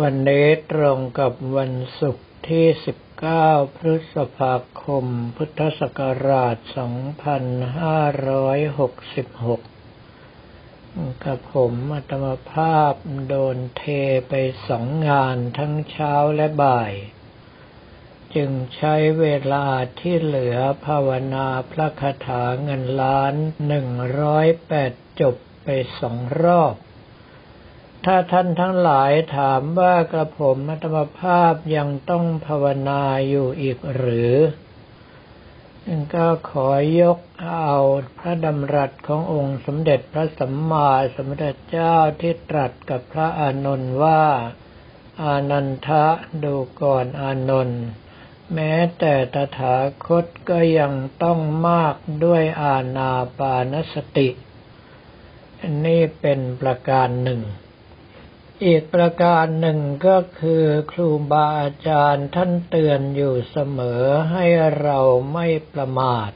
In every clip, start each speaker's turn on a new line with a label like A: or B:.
A: วันนี้ตรงกับวันศุกร์ที่ 19 พฤษภาคม พุทธศักราช 2566 กับผมอัตมภาพโดนเทไปสองงานทั้งเช้าและบ่าย จึงใช้เวลาที่เหลือภาวนาพระคาถาเงินล้าน 108 จบไปสองรอบ ถ้าท่านทั้งหลายถามว่ากระผมมัตมภาพยังต้องภาวนาอยู่อีกหรือ ก็ขอยกเอาพระดำรัสขององค์สมเด็จพระสัมมาสัมพุทธเจ้าที่ตรัสกับพระอานนท์ว่า อานันทะดูก่อนอานนท์แม้แต่ตถาคตก็ยังต้องมากด้วยอาณาปานสติ นี่เป็นประการหนึ่ง อีกประการหนึ่งก็คือครูบาอาจารย์ท่านเตือนอยู่เสมอให้เราไม่ประมาท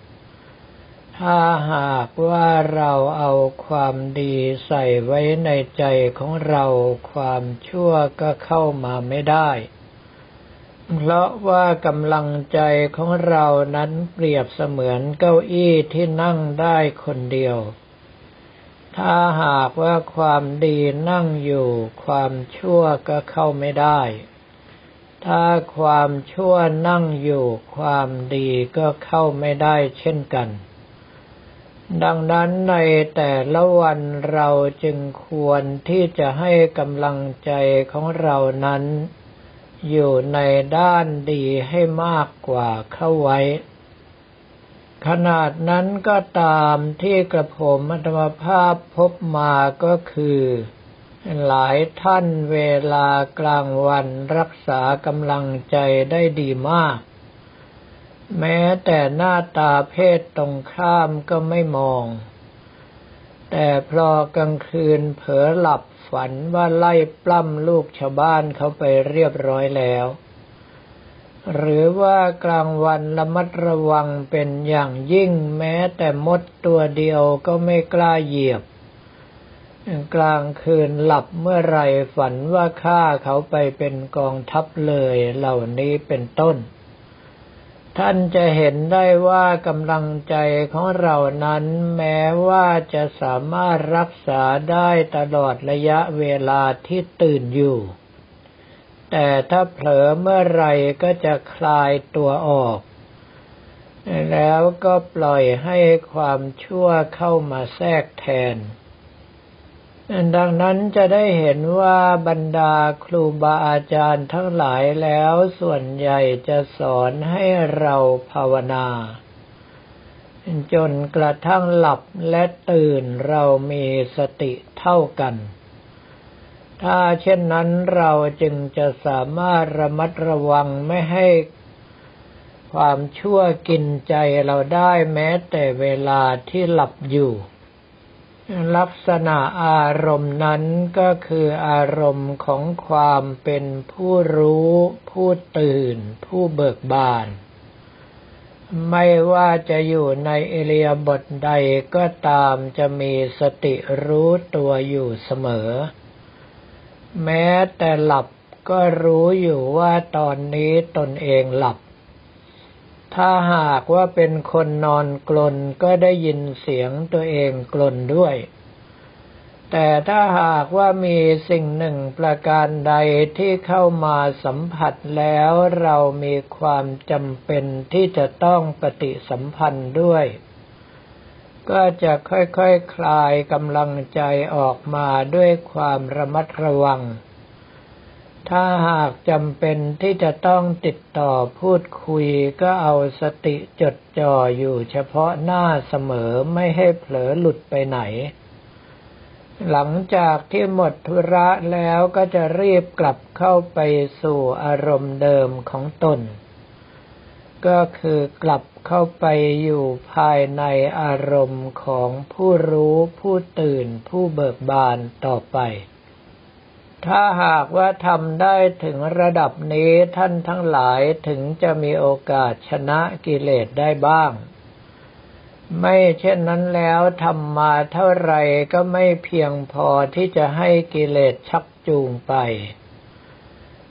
A: ถ้าหากว่าเราเอาความดีใส่ไว้ในใจของเราความชั่วก็เข้ามาไม่ได้ เพราะว่ากำลังใจของเรานั้นเปรียบเสมือนเก้าอี้ที่นั่งได้คนเดียว ถ้าหากว่าความดีนั่งอยู่ ความชั่วก็เข้าไม่ได้ ถ้าความชั่วนั่งอยู่ ความดีก็เข้าไม่ได้เช่นกัน ดังนั้นในแต่ละวันเราจึงควรที่จะให้กำลังใจของเรานั้น อยู่ในด้านดีให้มากกว่าเข้าไว้ ขนาดนั้นก็ตามที่กระผมอัตมภาพพบมาก็คือ หลายท่านเวลากลางวันรักษากำลังใจได้ดีมาก แม้แต่หน้าตาเพศตรงข้ามก็ไม่มอง แต่พอกลางคืนเผลอหลับฝันว่าไล่ปล้ำลูกชาวบ้านเขาไปเรียบร้อยแล้ว หรือว่ากลางวันระมัดระวังเป็นอย่างยิ่งแม้แต่มดตัวเดียวก็ไม่กล้าเหยียบ กลางคืนหลับเมื่อไรฝันว่าฆ่าเขาไปเป็นกองทัพเลยเหล่านี้เป็นต้น ท่านจะเห็นได้ว่ากำลังใจของเรานั้นแม้ว่าจะสามารถรักษาได้ตลอดระยะเวลาที่ตื่นอยู่ แต่ถ้าเผลอเมื่อไรก็จะคลายตัวออก แล้วก็ปล่อยให้ความชั่วเข้ามาแทรกแทน ดังนั้นจะได้เห็นว่าบรรดาครูบาอาจารย์ทั้งหลายแล้วส่วนใหญ่จะสอนให้เราภาวนาจนกระทั่งหลับและตื่นเรามีสติเท่ากัน ถ้าเช่นนั้นเราจึงจะสามารถระมัดระวังไม่ให้ความชั่วกินใจเราได้แม้แต่เวลาที่หลับอยู่ ลักษณะอารมณ์นั้นก็คืออารมณ์ของความเป็นผู้รู้ ผู้ตื่น ผู้เบิกบาน ไม่ว่าจะอยู่ในเอเลียบทใดก็ตามจะมีสติรู้ตัวอยู่เสมอ แม้แต่หลับก็รู้อยู่ว่าตอนนี้ตนเองหลับ ถ้าหากว่าเป็นคนนอนกลนก็ได้ยินเสียงตัวเองกลนด้วย แต่ถ้าหากว่ามีสิ่งหนึ่งประการใดที่เข้ามาสัมผัสแล้วเรามีความจำเป็นที่จะต้องปฏิสัมพันธ์ด้วย ก็จะค่อยๆคคลายกำลังใจออกมาด้วยความระมัดระวัง ถ้าหากจำเป็นที่จะต้องติดต่อพูดคุยก็เอาสติจดจ่ออยู่เฉพาะหน้าเสมอไม่ให้เผลอหลุดไปไหน หลังจากที่หมดธุระแล้วก็จะรีบกลับเข้าไปสู่อารมณ์เดิมของตนก็คือกลับ เข้าไปอยู่ภายในอารมณ์ของผู้รู้ผู้ตื่นผู้เบิกบานต่อไป ถ้าหากว่าทำได้ถึงระดับนี้ท่านทั้งหลายถึงจะมีโอกาสชนะกิเลสได้บ้าง ไม่เช่นนั้นแล้วทำมาเท่าไรก็ไม่เพียงพอที่จะให้กิเลสชักจูงไป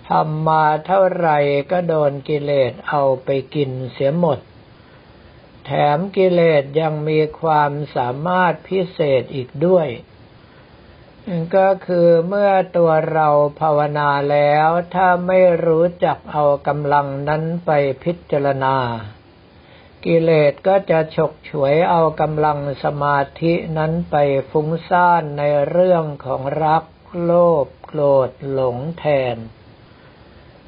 A: ทำมาเท่าไรก็โดนกิเลสเอาไปกินเสียหมด แถมกิเลสยังมีความสามารถพิเศษอีกด้วย ก็คือเมื่อตัวเราภาวนาแล้ว ถ้าไม่รู้จักเอากำลังนั้นไปพิจารณา กิเลสก็จะฉกฉวยเอากำลังสมาธินั้นไปฟุ้งซ่านในเรื่องของรักโลภโกรธหลงแทน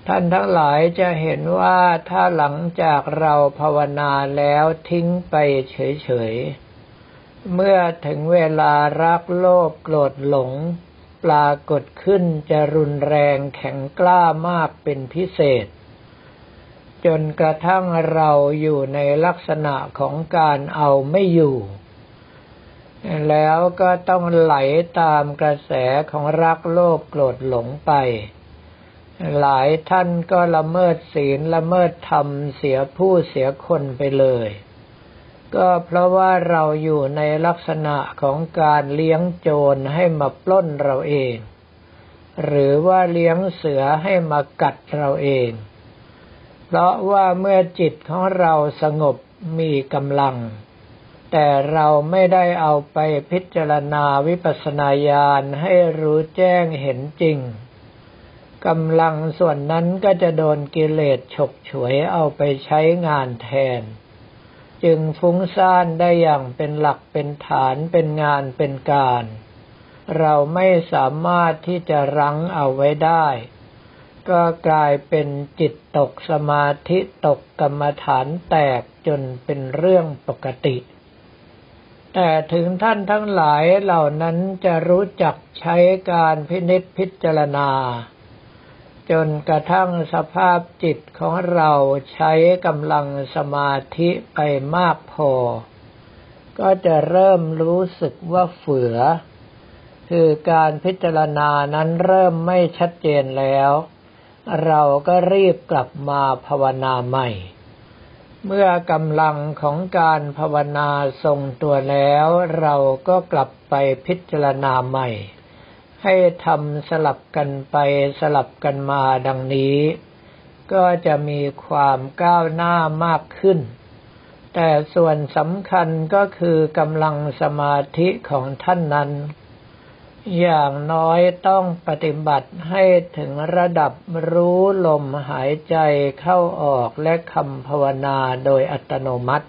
A: ท่านทั้งหลายจะเห็นว่าถ้าหลังจากเราภาวนาแล้วทิ้งไปเฉยๆ เมื่อถึงเวลารักโลภโกรธหลง ปรากฏขึ้นจะรุนแรงแข็งกล้ามากเป็นพิเศษ จนกระทั่งเราอยู่ในลักษณะของการเอาไม่อยู่แล้วก็ต้องไหลตามกระแสของรักโลภโกรธหลงไป หลายท่านก็ละเมิดศีลละเมิดธรรมเสียผู้เสียคนไปเลย ก็เพราะว่าเราอยู่ในลักษณะของการเลี้ยงโจรให้มาปล้นเราเอง หรือว่าเลี้ยงเสือให้มากัดเราเอง เพราะว่าเมื่อจิตของเราสงบมีกำลัง แต่เราไม่ได้เอาไปพิจารณาวิปัสสนาญาณให้รู้แจ้งเห็นจริง กำลังส่วนนั้นก็จะโดนกิเลสฉกฉวยเอาไปใช้งานแทน จึงฟุ้งซ่านได้อย่างเป็นหลักเป็นฐานเป็นงานเป็นการ เราไม่สามารถที่จะรั้งเอาไว้ได้ ก็กลายเป็นจิตตกสมาธิตกกรรมฐานแตกจนเป็นเรื่องปกติ แต่ถึงท่านทั้งหลายเหล่านั้นจะรู้จักใช้การพินิษพิจารณา จนกระทั่งสภาพจิตของเราใช้กำลังสมาธิไปมากพอ ก็จะเริ่มรู้สึกว่าเฝือ คือการพิจารณานั้นเริ่มไม่ชัดเจนแล้ว เราก็รีบกลับมาภาวนาใหม่ เมื่อกำลังของการภาวนาทรงตัวแล้ว เราก็กลับไปพิจารณาใหม่ ให้ทำสลับกันไปสลับกันมาดังนี้ ก็จะมีความก้าวหน้ามากขึ้น แต่ส่วนสำคัญก็คือกำลังสมาธิของท่านนั้น อย่างน้อยต้องปฏิบัติให้ถึงระดับรู้ลมหายใจเข้าออกและคำภาวนาโดยอัตโนมัติ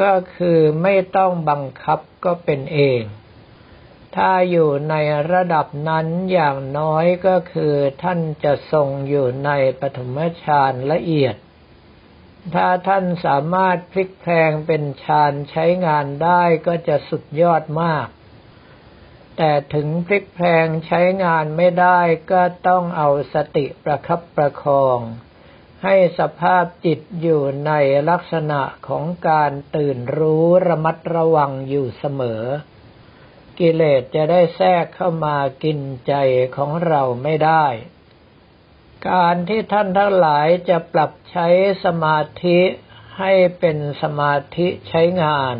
A: ก็คือไม่ต้องบังคับก็เป็นเอง ถ้าอยู่ในระดับนั้นอย่างน้อยก็คือท่านจะทรงอยู่ในปฐมฌานละเอียด ถ้าท่านสามารถพลิกแพลงเป็นฌานใช้งานได้ก็จะสุดยอดมาก แต่ถึงพลิกแพลงใช้งานไม่ได้ก็ต้องเอาสติประคับประคอง ให้สภาพจิตอยู่ในลักษณะของการตื่นรู้ระมัดระวังอยู่เสมอ กิเลสจะได้แทรกเข้ามากินใจของเราไม่ได้ การที่ท่านทั้งหลายจะปรับใช้สมาธิให้เป็นสมาธิใช้งาน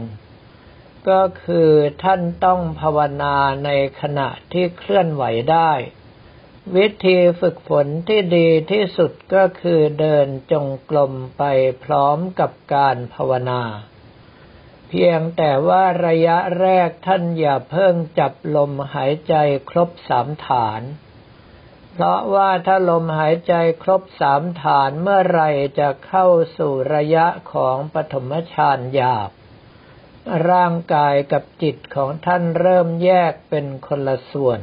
A: ก็คือท่านต้องภาวนาในขณะที่เคลื่อนไหวได้ วิธีฝึกฝนที่ดีที่สุดก็คือเดินจงกรมไปพร้อมกับการภาวนา เพียงแต่ว่าระยะแรกท่านอย่าเพิ่งจับลมหายใจครบสามฐาน เพราะว่าถ้าลมหายใจครบสามฐานเมื่อไรจะเข้าสู่ระยะของปฐมฌานหยาบ ร่างกายกับจิตของท่านเริ่มแยกเป็นคนละส่วน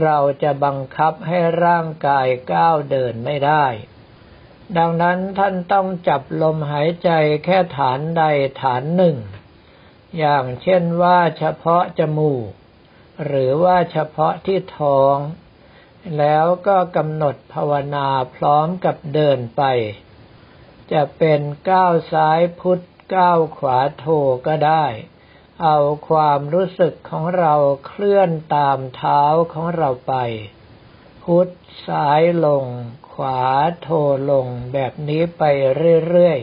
A: เราจะบังคับให้ร่างกายก้าวเดินไม่ได้ ดังนั้นท่านต้องจับลมหายใจแค่ฐานใดฐานหนึ่ง อย่างเช่นว่าเฉพาะจมูก หรือว่าเฉพาะที่ท้อง แล้วก็กำหนดภาวนาพร้อมกับเดินไป จะเป็นก้าวซ้ายพุทธก้าวขวาโทก็ได้ เอาความรู้สึกของเราเคลื่อนตามเท้าของเราไป พุทธซ้ายลง ขวาโทลงแบบนี้ไปเรื่อย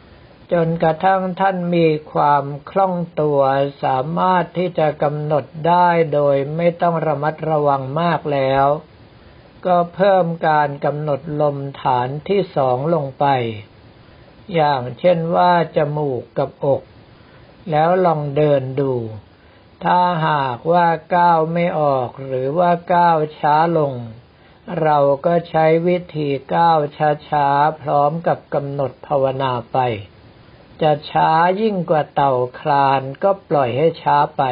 A: ๆ จนกระทั่งท่านมีความคล่องตัวสามารถที่จะกำหนดได้โดยไม่ต้องระมัดระวังมากแล้ว ก็เพิ่มการกำหนดลมฐานที่สองลงไป อย่างเช่นว่าจมูกกับอกแล้วลองเดินดู ถ้าหากว่าก้าวไม่ออกหรือว่าก้าวช้าลง เราก็ใช้วิธีก้าวช้าๆ พร้อมกับกำหนดภาวนาไป จะช้ายิ่งกว่าเต่าคลานก็ปล่อยให้ช้าไป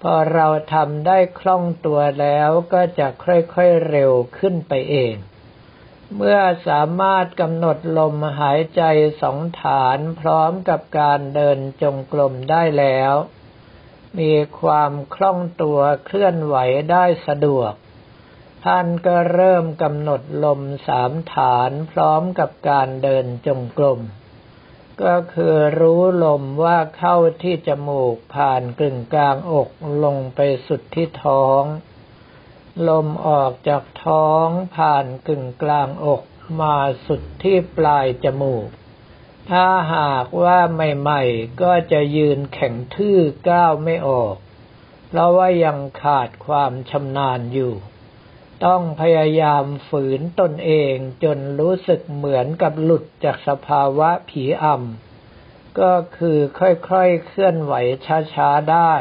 A: พอเราทำได้คล่องตัวแล้วก็จะค่อยๆเร็วขึ้นไปเอง เมื่อสามารถกำหนดลมหายใจสองฐานพร้อมกับการเดินจงกรมได้แล้ว มีความคล่องตัวเคลื่อนไหวได้สะดวก ท่านก็เริ่มกำหนดลมสามฐานพร้อมกับการเดินจงกรมก็คือรู้ลมว่าเข้าที่จมูกผ่านกึ่งกลางอกลงไปสุดที่ท้อง ลมออกจากท้องผ่านกึ่งกลางอกมาสุดที่ปลายจมูก ถ้าหากว่าใหม่ๆ ก็จะยืนแข็งทื่อก้าวไม่ออก เพราะว่ายังขาดความชำนาญอยู่ ต้องพยายามฝืนตนเองจนรู้สึกเหมือนกับหลุดจากสภาวะผีอำก็คือค่อยๆเคลื่อนไหวช้าๆได้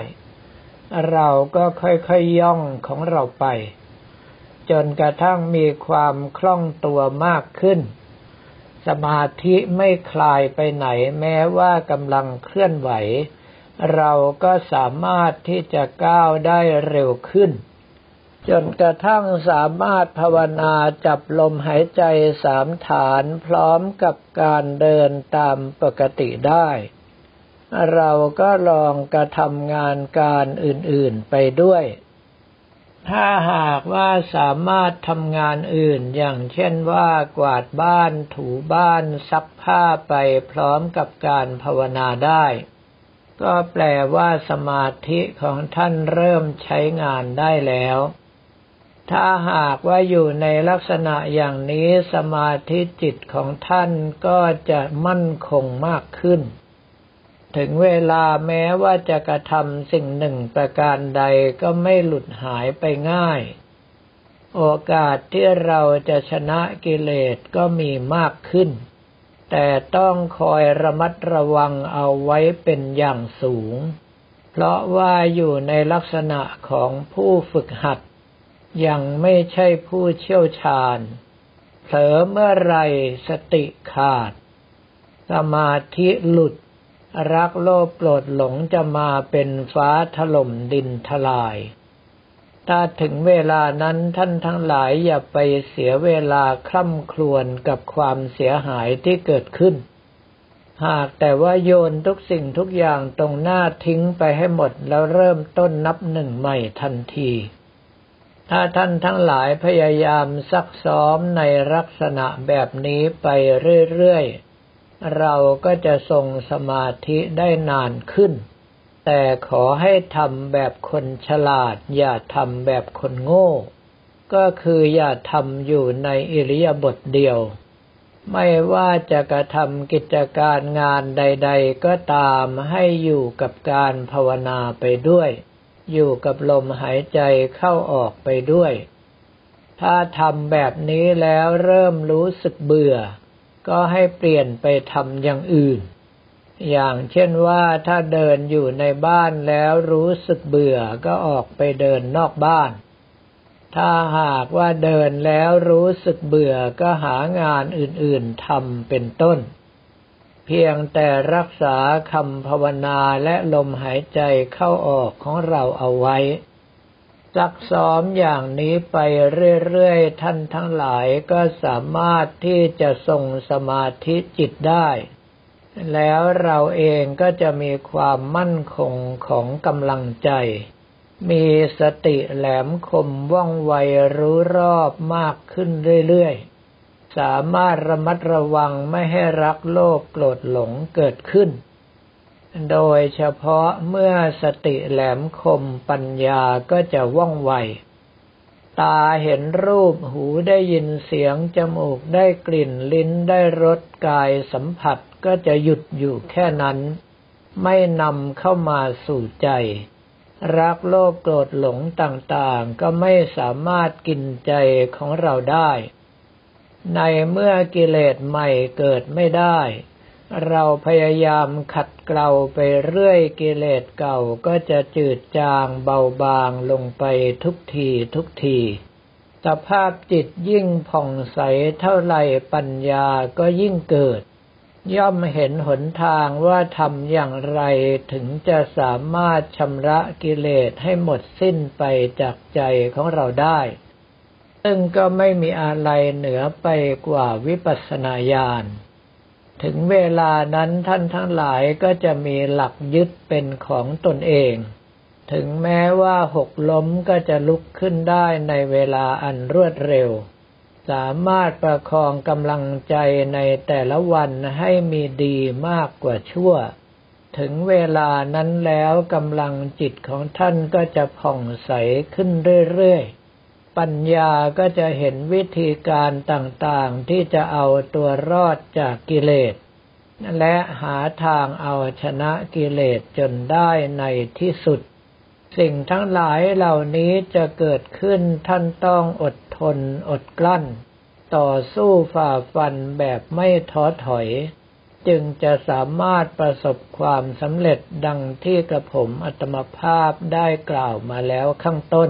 A: เราก็ค่อยๆย่องของเราไป จนกระทั่งมีความคล่องตัวมากขึ้น สมาธิไม่คลายไปไหนแม้ว่ากำลังเคลื่อนไหว เราก็สามารถที่จะก้าวได้เร็วขึ้น จนกระทั่งสามารถภาวนาจับลมหายใจสามฐานพร้อมกับการเดินตามปกติได้ เราก็ลองกระทำงานการอื่นๆไปด้วย ถ้าหากว่าสามารถทำงานอื่นอย่างเช่นว่ากวาดบ้านถูบ้านซักผ้าไปพร้อมกับการภาวนาได้ ก็แปลว่าสมาธิของท่านเริ่มใช้งานได้แล้ว ถ้าหากว่าอยู่ในลักษณะอย่างนี้สมาธิจิตของท่านก็จะมั่นคงมากขึ้น ถึงเวลาแม้ว่าจะกระทำสิ่งหนึ่งประการใดก็ไม่หลุดหายไปง่าย โอกาสที่เราจะชนะกิเลสก็มีมากขึ้น แต่ต้องคอยระมัดระวังเอาไว้เป็นอย่างสูง เพราะว่าอยู่ในลักษณะของผู้ฝึกหัด ยังไม่ใช่ผู้เชี่ยวชาญ เผลอเมื่อไรสติขาด สมาธิหลุด รักโลภโกรธหลงจะมาเป็นฟ้าถล่มดินทลาย ถ้าถึงเวลานั้นท่านทั้งหลายอย่าไปเสียเวลาคล่ำครวญกับความเสียหายที่เกิดขึ้น หากแต่ว่าโยนทุกสิ่งทุกอย่างตรงหน้าทิ้งไปให้หมดแล้วเริ่มต้นนับหนึ่งใหม่ทันที ถ้าท่านทั้งหลายพยายามซักซ้อมในลักษณะแบบนี้ไปเรื่อยๆ เราก็จะทรงสมาธิได้นานขึ้น แต่ขอให้ทำแบบคนฉลาด อย่าทำแบบคนโง่ ก็คืออย่าทำอยู่ในอิริยาบถเดียว ไม่ว่าจะกระทำกิจการงานใด ๆ ก็ตามให้อยู่กับการภาวนาไปด้วย อยู่กับลมหายใจเข้าออกไปด้วย ถ้าทำแบบนี้แล้วเริ่มรู้สึกเบื่อ ก็ให้เปลี่ยนไปทำอย่างอื่น อย่างเช่นว่าถ้าเดินอยู่ในบ้านแล้วรู้สึกเบื่อก็ออกไปเดินนอกบ้าน ถ้าหากว่าเดินแล้วรู้สึกเบื่อก็หางานอื่นๆทำเป็นต้น พียงแต่รักษาคำภาวนาและลมหายใจเข้าออกของเราเอาไว้ซักซ้อมอย่างนี้ไปเรื่อยๆ ท่านทั้งหลายก็สามารถที่จะทรงสมาธิจิตได้ แล้วเราเองก็จะมีความมั่นคงของกำลังใจ มีสติแหลมคมว่องไวรู้รอบมากขึ้นเรื่อยๆ สามารถระมัดระวังไม่ให้รักโลภโกรธหลงเกิดขึ้น โดยเฉพาะเมื่อสติแหลมคมปัญญาก็จะว่องไว ตาเห็นรูปหูได้ยินเสียง จมูกได้กลิ่นลิ้นได้รสกายสัมผัสก็จะหยุดอยู่แค่นั้น ไม่นำเข้ามาสู่ใจ รักโลภโกรธหลงต่างๆ ก็ไม่สามารถกินใจของเราได้ ในเมื่อกิเลสใหม่เกิดไม่ได้ เราพยายามขัดเกลาไปเรื่อยกิเลสเก่าก็จะจืดจางเบาบางลงไปทุกทีทุกที สภาพจิตยิ่งผ่องใสเท่าไรปัญญาก็ยิ่งเกิด ย่อมเห็นหนทางว่าทำอย่างไรถึงจะสามารถชำระกิเลสให้หมดสิ้นไปจากใจของเราได้ ซึ่งก็ไม่มีอะไรเหนือไปกว่าวิปัสสนาญาณ ถึงเวลานั้นท่านทั้งหลายก็จะมีหลักยึดเป็นของตนเอง ถึงแม้ว่าหกล้มก็จะลุกขึ้นได้ในเวลาอันรวดเร็ว สามารถประคองกำลังใจในแต่ละวันให้มีดีมากกว่าชั่ว ถึงเวลานั้นแล้วกำลังจิตของท่านก็จะผ่องใสขึ้นเรื่อยๆ ปัญญาก็จะเห็นวิธีการต่างๆ ที่จะเอาตัวรอดจากกิเลส และหาทางเอาชนะกิเลสจนได้ในที่สุด สิ่งทั้งหลายเหล่านี้จะเกิดขึ้นท่านต้องอดทนอดกลั้น ต่อสู้ฝ่าฟันแบบไม่ท้อถอย จึงจะสามารถประสบความสำเร็จดังที่กระผมอัตมภาพได้กล่าวมาแล้วข้างต้น